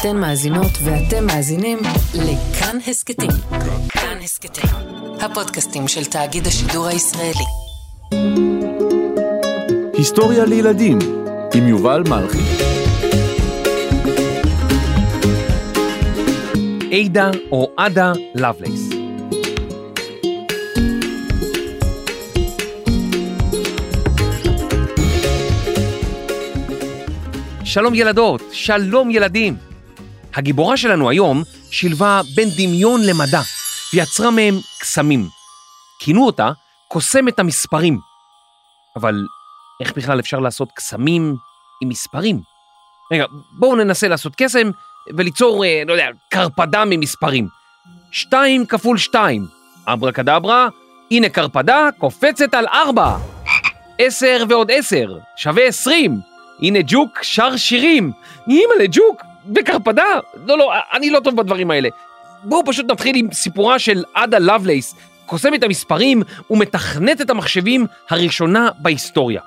אתן מאזינות ואתם מאזינים לכאן הסכתים. כאן הסכתים, הפודקאסטים של תאגיד השידור הישראלי. היסטוריה לילדים עם יובל מלכי. עדה או עדה לבלייס. שלום ילדות, שלום ילדים. הגיבורה שלנו היום שילבה בין דמיון למדע ויצרה מהם קסמים. כינו אותה קוסמת המספרים. אבל איך בכלל אפשר לעשות קסמים עם מספרים? רגע, בואו ננסה לעשות קסם וליצור, אה, לא יודע, קרפדה ממספרים. שתיים כפול שתיים, אברה כדברה, הנה קרפדה קופצת על ארבע. עשר ועוד עשר, שווה עשרים. הנה ג'וק שר שירים. אימא'לה ג'וק, וקרפדה? לא, לא, אני לא טוב בדברים האלה. בואו פשוט נתחיל עם סיפורה של עדה לבלייס, קוסמת המספרים ומתכנת המחשבים הראשונה בהיסטוריה.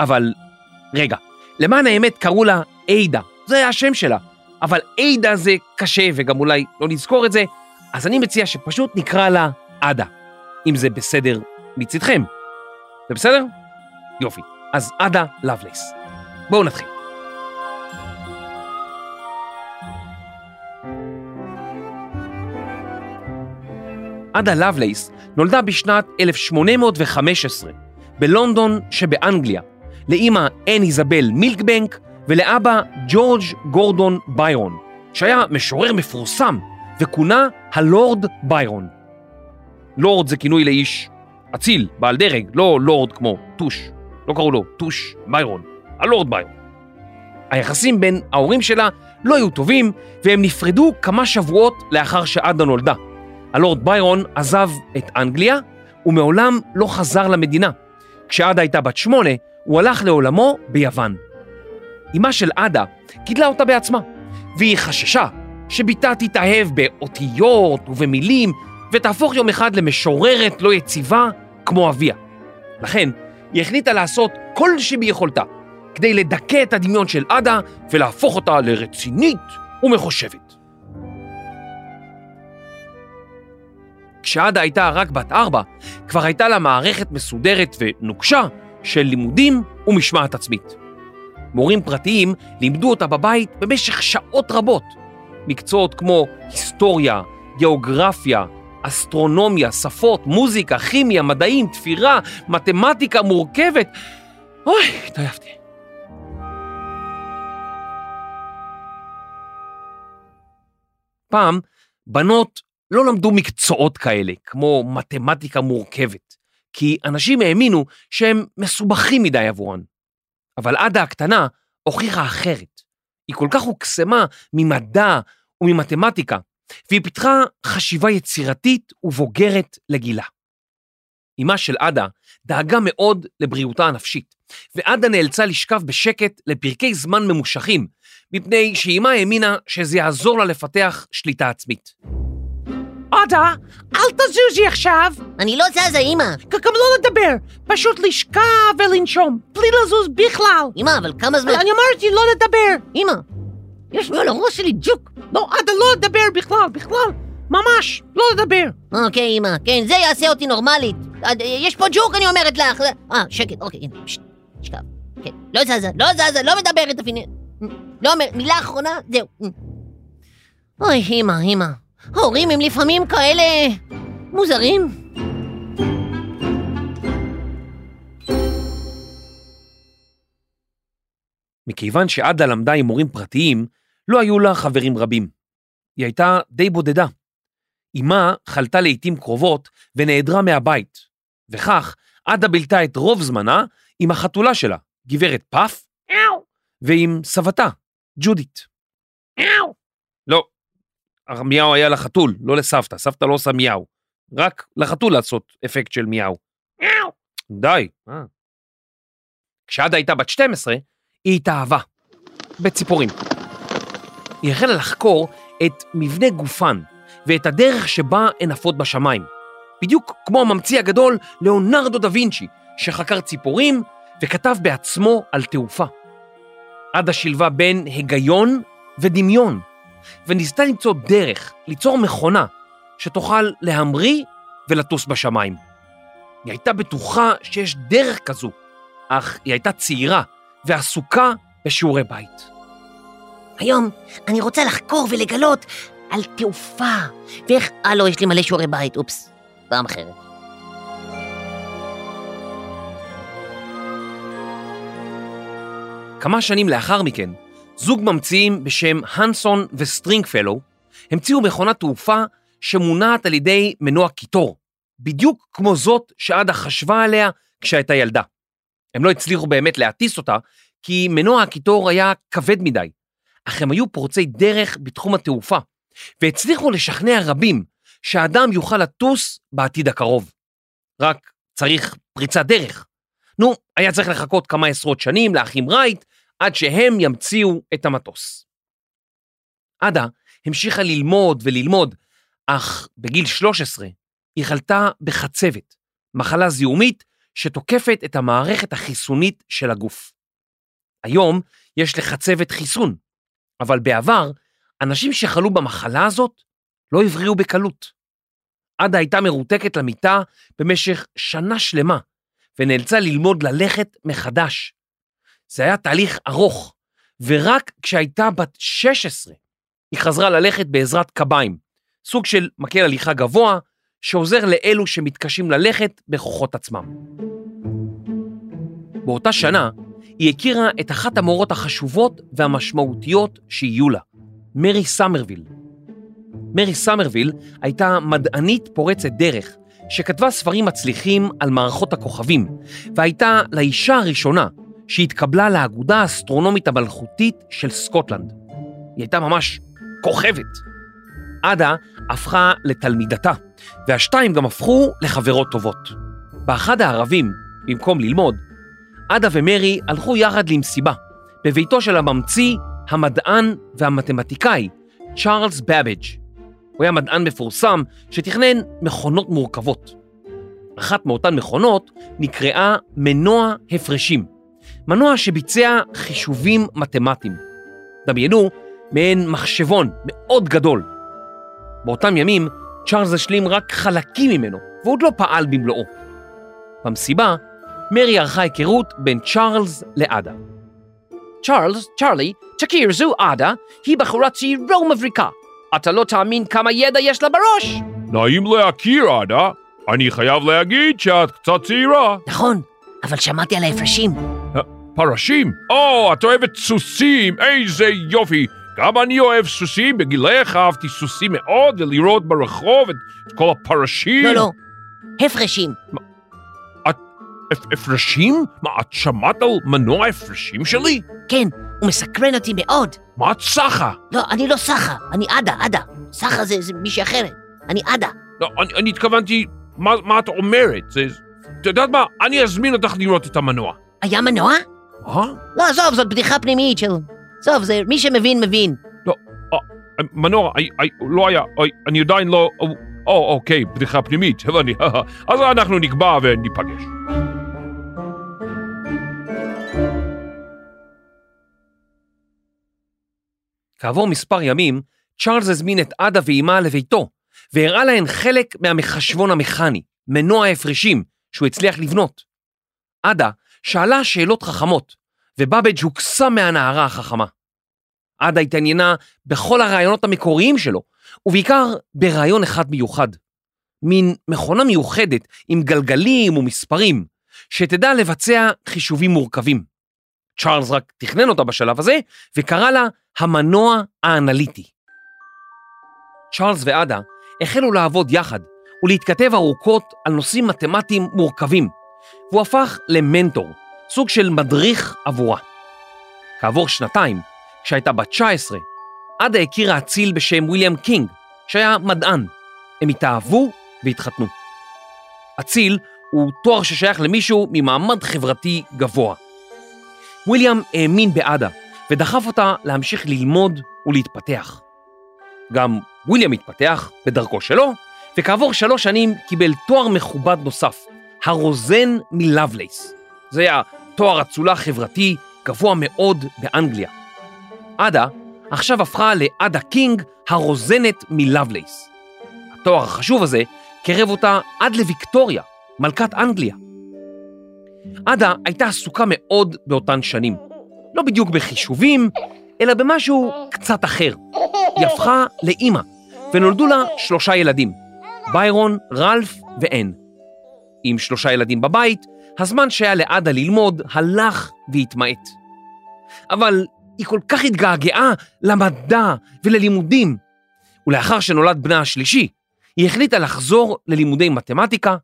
אבל, רגע, למען האמת קראו לה עדה, זה היה השם שלה. אבל עדה זה קשה וגם אולי לא נזכור את זה, אז אני מציע שפשוט נקרא לה עדה, אם זה בסדר מצדכם. זה בסדר? יופי. אז עדה לבלייס. בואו נתחיל. עדה לבלייס נולדה בשנת 1815 בלונדון שבאנגליה, לאימא אין איזבל מילקבנק ולאבא ג'ורג' גורדון ביירון, שהיה משורר מפורסם וכונה הלורד ביירון. לורד זה כינוי לאיש אציל, בעל דרג, לא לורד כמו טוש. לא קראו לו טוש ביירון, הלורד ביירון. היחסים בין ההורים שלה לא היו טובים, והם נפרדו כמה שבועות לאחר שעדה נולדה. הלורד ביירון עזב את אנגליה, ומעולם לא חזר למדינה. כשעדה הייתה בת שמונה, הוא הלך לעולמו ביוון. אמה של עדה גידלה אותה בעצמה, והיא חששה שבתה תתאהב באותיות ובמילים, ותהפוך יום אחד למשוררת לא יציבה כמו אביה. לכן, היא החליטה לעשות כל שביכולתה כדי לדכא את הדמיון של עדה ולהפוך אותה לרצינית ומחושבת. כשעדה הייתה רק בת ארבע, כבר הייתה לה מערכת מסודרת ונוקשה של לימודים ומשמעת עצמית. מורים פרטיים לימדו אותה בבית במשך שעות רבות. מקצועות כמו היסטוריה, גיאוגרפיה, אסטרונומיה, שפות, מוזיקה, כימיה, מדעים, תפירה, מתמטיקה מורכבת. אוי, התעייפתי. פעם, בנות לא למדו מקצועות כאלה, כמו מתמטיקה מורכבת, כי אנשים האמינו שהם מסובכים מדי עבורן. אבל עדה הקטנה הוכיחה אחרת. היא כל כך הוקסמה ממדע וממתמטיקה, והיא פיתחה חשיבה יצירתית ובוגרת לגילה. אמה של עדה דאגה מאוד לבריאותה הנפשית, ועדה נאלצה לשכב בשקט לפרקי זמן ממושכים, מפני שאימה האמינה שזה יעזור לה לפתח שליטה עצמית. עדה, אל תזוזי עכשיו. אני לא זזה, אמא. גם לא לדבר, פשוט לשכב ולנשום, בלי לזוז בכלל. אמא, אבל כמה זמן... אני אמרתי לא לדבר. אמא, יש לי על הראש שלי ג'וק. לא, עדה, לא לדבר בכלל, בכלל. ממש, לא לדבר. אוקיי, אמא, כן, זה יעשה אותי נורמלית. יש פה ג'וק, אני אומרת לך. אה, שקט, אוקיי, הנה, פשט, שכב. כן, לא זזה, לא זזה, לא מדברת אפילו. לא אומר, מילה אחרונה, זהו. אוי, אמא, אמא. ההורים הם לפעמים כאלה... מוזרים. מכיוון שעדה למדה עם מורים פרטיים, לא היו לה חברים רבים. היא הייתה די בודדה. אמה חלתה לעיתים קרובות ונעדרה מהבית, וכך עדה בילתה את רוב זמנה עם החתולה שלה, גברת פאף, ועם סבתה, ג'ודית. לא, מיהו היה לחתול, לא לסבתא, סבתא לא עושה מיהו. רק לחתול לעשות אפקט של מיהו. די. אה. כשעדה הייתה בת 12, היא התאהבה. בציפורים. היא החלה לחקור את מבנה גופן ואת הדרך שבה הן עפות בשמיים. בדיוק כמו הממציא הגדול ליאונרדו דה וינצ'י, שחקר ציפורים וכתב בעצמו על תעופה. עדה שילבה בין היגיון ודמיון, וניסתה למצוא דרך ליצור מכונה שתוכל להמריא ולטוס בשמיים. היא הייתה בטוחה שיש דרך כזו, אך היא הייתה צעירה ועסוקה בשיעורי בית. היום אני רוצה לחקור ולגלות על תעופה, ואיך... אה, לא, יש לי מלא שיעורי בית, אופס, פעם אחרת. כמה שנים לאחר מכן, זוג ממציאים בשם הנסון וסטרינגפלו המציאו מכונת תעופה שמונעת על ידי מנוע קיטור, בדיוק כמו זאת שעדה חשבה עליה כשהייתה ילדה. הם לא הצליחו באמת להטיס אותה, כי מנוע הקיטור היה כבד מדי, אך הם היו פורצי דרך בתחום התעופה, והצליחו לשכנע רבים שהאדם יוכל לטוס בעתיד הקרוב. רק צריך פריצת דרך. נו, היה צריך לחכות כמה עשרות שנים לאחים רייט, עד שהם ימציאו את המטוס. עדה המשיכה ללמוד וללמוד, אך בגיל 13 היא חלתה בחצבת, מחלה זיהומית שתוקפת את המערכת החיסונית של הגוף. היום יש לחצבת חיסון, אבל בעבר אנשים שחלו במחלה הזאת לא הבריאו בקלות. עדה הייתה מרותקת למיטה במשך שנה שלמה, ונאלצה ללמוד ללכת מחדש. זה היה תהליך ארוך, ורק כשהייתה בת 16 היא חזרה ללכת בעזרת קביים, סוג של מקל הליכה גבוה, שעוזר לאלו שמתקשים ללכת בכוחות עצמם. באותה שנה היא הכירה את אחת המורות החשובות והמשמעותיות שיהיו לה, מרי סמרוויל. מרי סמרוויל הייתה מדענית פורצת דרך, שכתבה ספרים מצליחים על מערכות הכוכבים, והייתה לאישה הראשונה שהתקבלה לאגודה האסטרונומית המלכותית של סקוטלנד. היא הייתה ממש כוכבת. עדה הפכה לתלמידתה, והשתיים גם הפכו לחברות טובות. באחד הערבים, במקום ללמוד, עדה ומרי הלכו יחד למסיבה, בביתו של הממציא, המדען והמתמטיקאי, צ'ארלס באבג'. הוא היה מדען מפורסם שתכנן מכונות מורכבות. אחת מאותן מכונות נקראה מנוע הפרשים, מנוע שביצע חישובים מתמטיים. דמיינו, מעין מחשבון מאוד גדול. באותם ימים, צ'ארלס השלים רק חלקים ממנו, ועוד לא פעל במלואו. במסיבה, מרי ערכה היכרות בין צ'ארלס לעדה. צ'ארלס, צ'ארלי, תכיר, זו עדה, היא בחורה צעירה ומבריקה. אתה לא תאמין כמה ידע יש לה בראש. נעים להכיר, עדה. אני חייב להגיד שאת קצת צעירה. נכון, אבל שמעתי על ההפרשים. פרשים? או, את אוהבת סוסים, איזה יופי. גם אני אוהב סוסים, בגילך אהבתי סוסים מאוד, ולראות ברחוב את, את כל הפרשים. לא, לא, הפרשים. הפ- הפרשים? מה, את שמעת על מנוע הפרשים שלי? כן, הוא מסקרן אותי מאוד. מה את סחה? לא, אני לא סחה, אני עדה, עדה. סחה זה, זה מישהי אחרת. אני עדה. לא, אני, אני התכוונתי, מה, מה את אומרת? זה... את יודעת מה? אני אזמין אותך לראות את המנוע. היה מנוע? מה? לא, עזוב, זאת בדיחה פנימית של... עזוב, זה מי שמבין, מבין. מנוע, אי, אי, לא היה, אי, אני עדיין לא... או, אוקיי, בדיחה פנימית, הבנתי. אז אנחנו נקבע וניפגש. כעבור מספר ימים, צ'ארלס הזמין את עדה ואימה לביתו, והראה להן חלק מהמחשבון המכני, מנוע ההפרשים, שהוא הצליח לבנות. עדה שאלה שאלות חכמות, ובאבג' הוקסם מהנערה החכמה. עדה התעניינה בכל הרעיונות המקוריים שלו, ובעיקר ברעיון אחד מיוחד. מין מכונה מיוחדת עם גלגלים ומספרים, שתדע לבצע חישובים מורכבים. צ'ארלס רק תכנן אותה בשלב הזה, וקרא לה המנוע האנליטי. צ'ארלס ועדה החלו לעבוד יחד ולהתכתב ארוכות על נושאים מתמטיים מורכבים, והוא הפך למנטור, סוג של מדריך עבורה. כעבור שנתיים, כשהייתה בת 19, עדה הכירה אציל בשם ויליאם קינג, שהיה מדען. הם התאהבו והתחתנו. אציל הוא תואר ששייך למישהו ממעמד חברתי גבוה. ויליאם האמין בעדה ודחף אותה להמשיך ללמוד ולהתפתח. גם ויליאם התפתח בדרכו שלו, וכעבור שלוש שנים קיבל תואר מכובד נוסף, הרוזן מלאבלייס. זה היה תואר אצולה חברתי גבוה מאוד באנגליה. עדה עכשיו הפכה לעדה קינג הרוזנת מלאבלייס. התואר החשוב הזה קרב אותה עד לוויקטוריה, מלכת אנגליה. עדה הייתה עסוקה מאוד באותן שנים. לא בדיוק בחישובים, אלא במשהו קצת אחר. היא הפכה לאימא, ונולדו לה שלושה ילדים, ביירון, רלף ואן. עם שלושה ילדים בבית, הזמן שהיה לעדה ללמוד הלך והתמעט. אבל היא כל כך התגעגעה למדע וללימודים, ולאחר שנולד בנה השלישי, היא החליטה לחזור ללימודי מתמטיקה,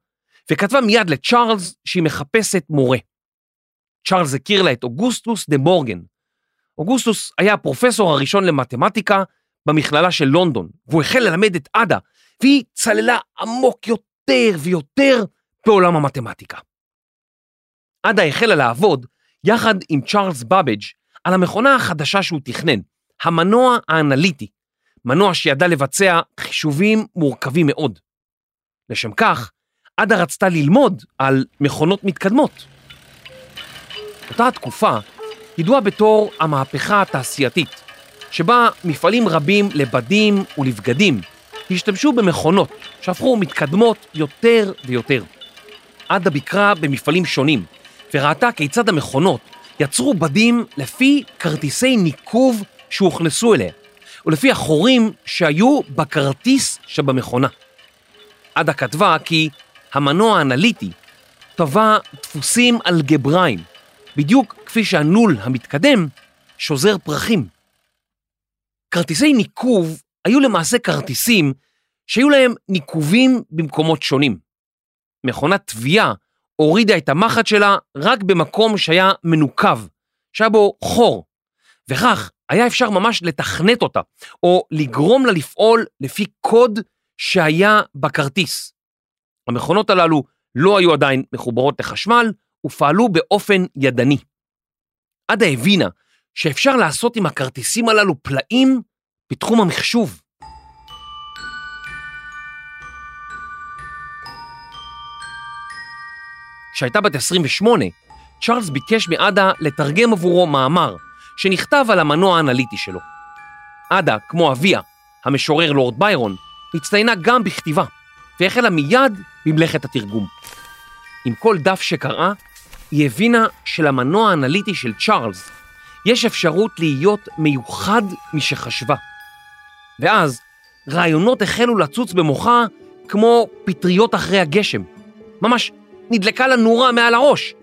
וכתבה מיד לצ'ארלס שהיא מחפשת מורה. צ'ארלס הכיר לה את אוגוסטוס דה מורגן. אוגוסטוס היה הפרופסור הראשון למתמטיקה במכללה של לונדון, והוא החל ללמד את עדה, והיא צללה עמוק יותר ויותר בעולם המתמטיקה. עדה החלה לעבוד יחד עם צ'ארלס בבג' על המכונה החדשה שהוא תכנן, המנוע האנליטי, מנוע שידע לבצע חישובים מורכבים מאוד. לשם כך, עדה רצתה ללמוד על מכונות מתקדמות. אותה התקופה ידועה בתור המהפכה התעשייתית, שבה מפעלים רבים לבדים ולבגדים השתמשו במכונות שהפכו מתקדמות יותר ויותר. עדה ביקרה במפעלים שונים וראתה כיצד המכונות יצרו בדים לפי כרטיסי ניקוב שהוכנסו אליה, ולפי החורים שהיו בכרטיס שבמכונה. עדה כתבה כי המנוע האנליטי טבע דפוסים אלגבריים, בדיוק כפי שהנול המתקדם שוזר פרחים. כרטיסי ניקוב היו למעשה כרטיסים שהיו להם ניקובים במקומות שונים. מכונת תביעה הורידה את המחט שלה רק במקום שהיה מנוקב, שהיה בו חור, וכך היה אפשר ממש לתכנת אותה, או לגרום לה לפעול לפי קוד שהיה בכרטיס. המכונות הללו לא היו עדיין מחוברות לחשמל ופעלו באופן ידני. עדה הבינה שאפשר לעשות עם הכרטיסים הללו פלאים בתחום המחשוב. כשהייתה בת 28, צ'ארלס ביקש מעדה לתרגם עבורו מאמר שנכתב על המנוע האנליטי שלו. עדה, כמו אביה, המשורר לורד ביירון, הצטיינה גם בכתיבה, והחלה מיד במלאכת התרגום. עם כל דף שקראה, היא הבינה שלמנוע האנליטי של צ'ארלס יש אפשרות להיות מיוחד משחשבה. ואז רעיונות החלו לצוץ במוחה כמו פטריות אחרי הגשם. ממש נדלקה לה נורה מעל הראש.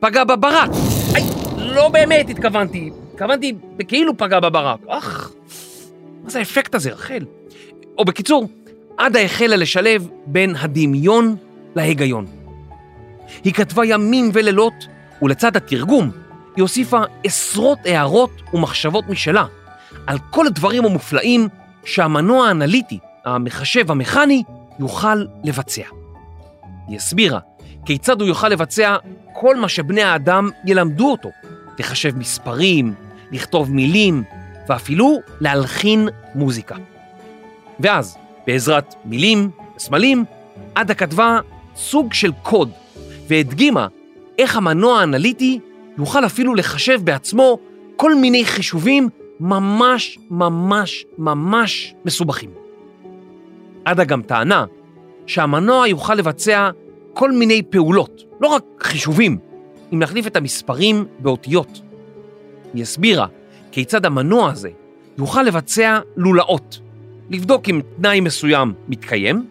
פגע בברק. איי, לא באמת התכוונתי. התכוונתי בכאילו פגע בברק. אך, מה זה האפקט הזה, רחל? או בקיצור, עדה החלה לשלב בין הדמיון להיגיון. היא כתבה ימים ולילות, ולצד התרגום, היא הוסיפה עשרות הערות ומחשבות משלה על כל הדברים המופלאים שהמנוע האנליטי, המחשב המכני, יוכל לבצע. היא הסבירה כיצד הוא יוכל לבצע כל מה שבני האדם ילמדו אותו, לחשב מספרים, לכתוב מילים, ואפילו להלחין מוזיקה. ואז, בעזרת מילים וסמלים, עדה כתבה סוג של קוד, והדגימה איך המנוע האנליטי יוכל אפילו לחשב בעצמו כל מיני חישובים ממש ממש ממש מסובכים. עדה גם טענה שהמנוע יוכל לבצע כל מיני פעולות, לא רק חישובים, אם נחליף את המספרים באותיות. היא הסבירה כיצד המנוע הזה יוכל לבצע לולאות, לבדוק אם תנאי מסוים מתקיים,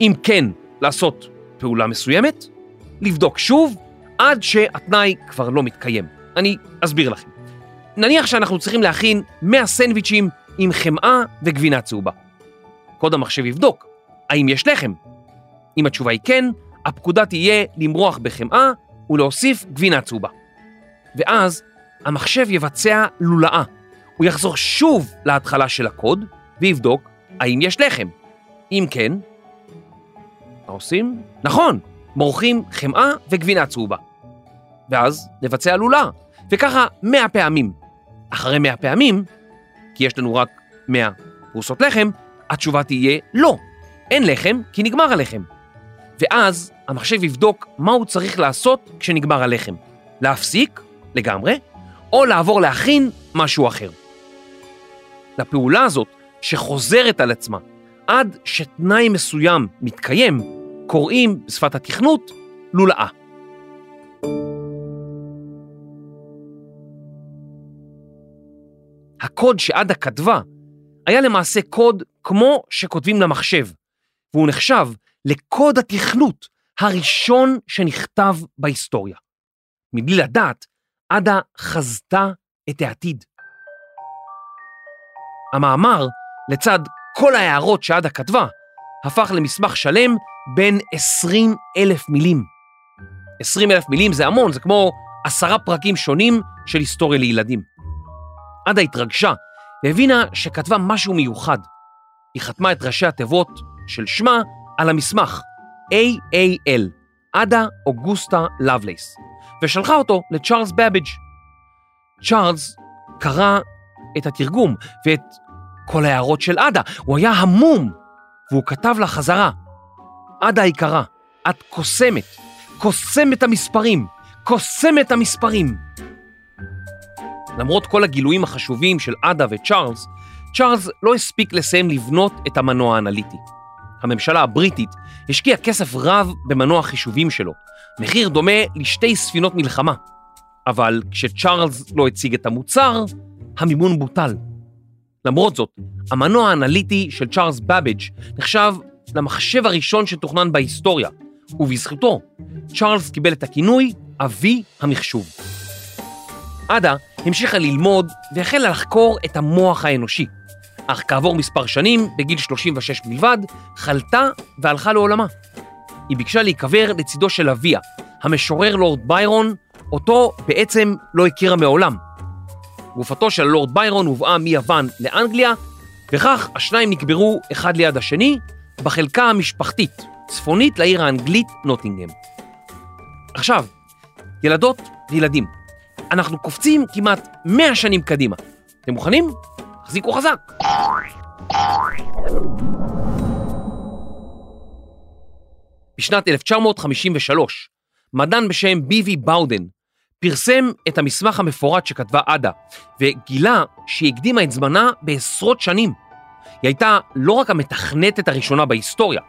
אם כן, לעשות פעולה מסוימת, לבדוק שוב עד שהתנאי כבר לא מתקיים. אני אסביר לכם. נניח שאנחנו צריכים להכין 100 סנדוויצ'ים עם חמאה וגבינה צהובה. קוד המחשב יבדוק האם יש לחם. אם התשובה היא כן, הפקודה תהיה למרוח בחמאה ולהוסיף גבינה צהובה. ואז המחשב יבצע לולאה. הוא יחזור שוב להתחלה של הקוד ויבדוק האם יש לחם. אם כן, מה עושים? נכון, מורחים חמאה וגבינה צהובה. ואז נבצע לולאה, וככה 100 פעמים. אחרי 100 פעמים, כי יש לנו רק 100 פרוסות לחם, התשובה תהיה לא, אין לחם כי נגמר הלחם. ואז המחשב יבדוק מה הוא צריך לעשות כשנגמר הלחם. להפסיק לגמרי, או לעבור להכין משהו אחר. לפעולה הזאת שחוזרת על עצמה עד שתנאי מסוים מתקיים, קוראים בשפת התכנות לולאה. הקוד שעדה כתבה היה למעשה קוד כמו שכותבים למחשב, והוא נחשב לקוד התכנות הראשון שנכתב בהיסטוריה. מבלי לדעת, עדה חזתה את העתיד. המאמר, לצד כל ההערות שעדה כתבה, הפך למסמך שלם בין 20 אלף מילים. 20 אלף מילים זה המון, זה כמו עשרה פרקים שונים של היסטוריה לילדים. עדה התרגשה והבינה שכתבה משהו מיוחד. היא חתמה את ראשי התיבות של שמה על המסמך AAL, עדה אוגוסטה לבלייס, ושלחה אותו לצ'ארלס בביג'. צ'ארלס קרא את התרגום ואת כל ההערות של עדה, הוא היה המום, והוא כתב לה חזרה, עדה היקרה, את קוסמת, קוסמת המספרים, קוסמת המספרים. למרות כל הגילויים החשובים של עדה וצ'ארלס, צ'ארלס לא הספיק לסיים לבנות את המנוע האנליטי. הממשלה הבריטית השקיעה כסף רב במנוע החישובים שלו, מחיר דומה לשתי ספינות מלחמה. אבל כשצ'ארלס לא הציג את המוצר, המימון בוטל. למרות זאת, המנוע האנליטי של צ'ארלס בביג' נחשב למחשב הראשון שתוכנן בהיסטוריה, ובזכותו צ'ארלס קיבל את הכינוי אבי המחשוב. עדה המשיכה ללמוד והחלה לחקור את המוח האנושי, אך כעבור מספר שנים, בגיל 36 בלבד, חלתה והלכה לעולמה. היא ביקשה להיקבר לצידו של אביה, המשורר לורד ביירון, אותו בעצם לא הכירה מעולם. גופתו של לורד ביירון הובאה מיוון לאנגליה, וכך השניים נקברו אחד ליד השני בחלקה המשפחתית, צפונית לעיר האנגלית נוטינגהם. עכשיו, ילדות וילדים, אנחנו קופצים כמעט 100 שנים קדימה. אתם מוכנים? תחזיקו חזק. בשנת 1953, מדען בשם ביבי באודן פרסם את המסמך המפורט שכתבה עדה, וגילה שהיא הקדימה את זמנה בעשרות שנים. היא הייתה לא רק המתכנתת הראשונה בהיסטוריה,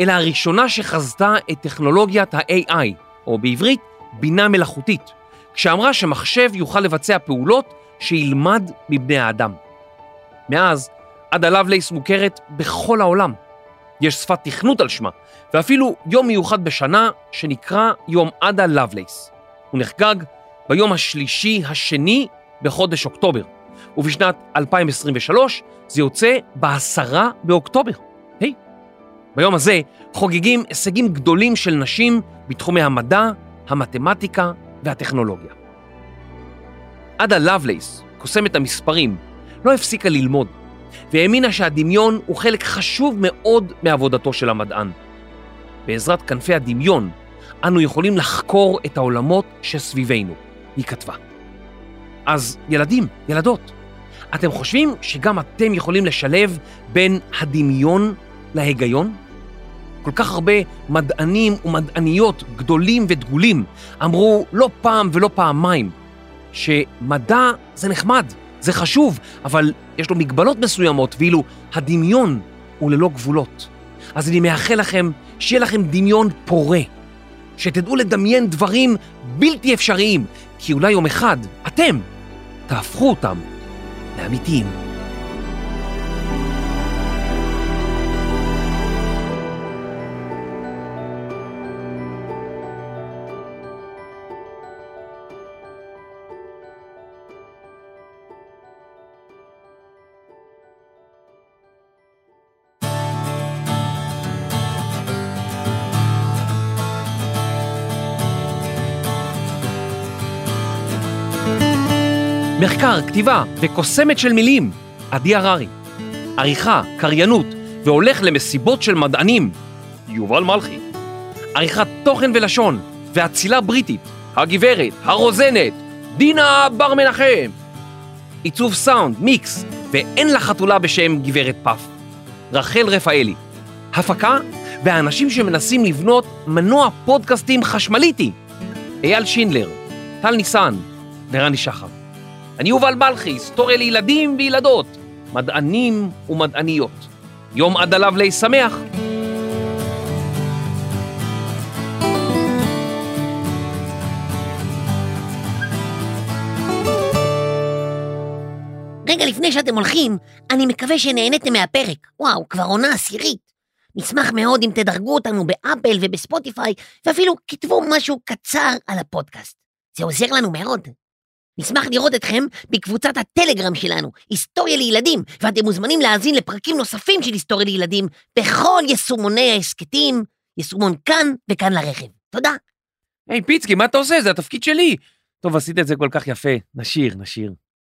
אלא הראשונה שחזתה את טכנולוגיית ה-AI, או בעברית, בינה מלאכותית, כשאמרה שמחשב יוכל לבצע פעולות שילמד מבני האדם. מאז, עדה לבלייס מוכרת בכל העולם. יש שפת תכנות על שמה, ואפילו יום מיוחד בשנה שנקרא יום עדה לבלייס. הוא נחגג ביום השלישי השני בחודש אוקטובר, ובשנת 2023 זה יוצא בעשרה באוקטובר. היי, hey. ביום הזה חוגגים הישגים גדולים של נשים בתחומי המדע, המתמטיקה והטכנולוגיה. עדה לבלייס, קוסמת המספרים, לא הפסיקה ללמוד, והאמינה שהדמיון הוא חלק חשוב מאוד מעבודתו של המדען. בעזרת כנפי הדמיון, אנו יכולים לחקור את העולמות שסביבנו, היא כתבה. אז ילדים, ילדות, אתם חושבים שגם אתם יכולים לשלב בין הדמיון להיגיון? כל כך הרבה מדענים ומדעניות גדולים ודגולים אמרו לא פעם ולא פעמיים שמדע זה נחמד, זה חשוב, אבל יש לו מגבלות מסוימות, ואילו הדמיון הוא ללא גבולות. אז אני מאחל לכם שיהיה לכם דמיון פורה, שתדעו לדמיין דברים בלתי אפשריים, כי אולי יום אחד אתם תהפכו אותם לאמיתיים. מחקר, כתיבה וקוסמת של מילים, עדי הררי. עריכה, קריינות והולך למסיבות של מדענים, יובל מלכי. עריכת תוכן ולשון ואצילה בריטית, הגברת, הרוזנת, דינה בר מנחם. עיצוב סאונד, מיקס, ואין לה חתולה בשם גברת פף. רחל רפאלי. הפקה והאנשים שמנסים לבנות מנוע פודקאסטים חשמליטי. אייל שינדלר, טל ניסן ורני שחר. אני יובל מלכי, היסטוריה לילדים וילדות. מדענים ומדעניות. יום עד עליו לי שמח. רגע לפני שאתם הולכים, אני מקווה שנהניתם מהפרק. וואו, כבר עונה עשירית. נשמח מאוד אם תדרגו אותנו באפל ובספוטיפיי, ואפילו כתבו משהו קצר על הפודקאסט. זה עוזר לנו מאוד. נשמח לראות אתכם בקבוצת הטלגרם שלנו, היסטוריה לילדים, ואתם מוזמנים להאזין לפרקים נוספים של היסטוריה לילדים בכל יישומוני ההסכתים, יישומון כאן וכאן לרכב. תודה. היי, פיצקי, מה אתה עושה? זה התפקיד שלי. טוב, עשית את זה כל כך יפה. נשיר, נשיר.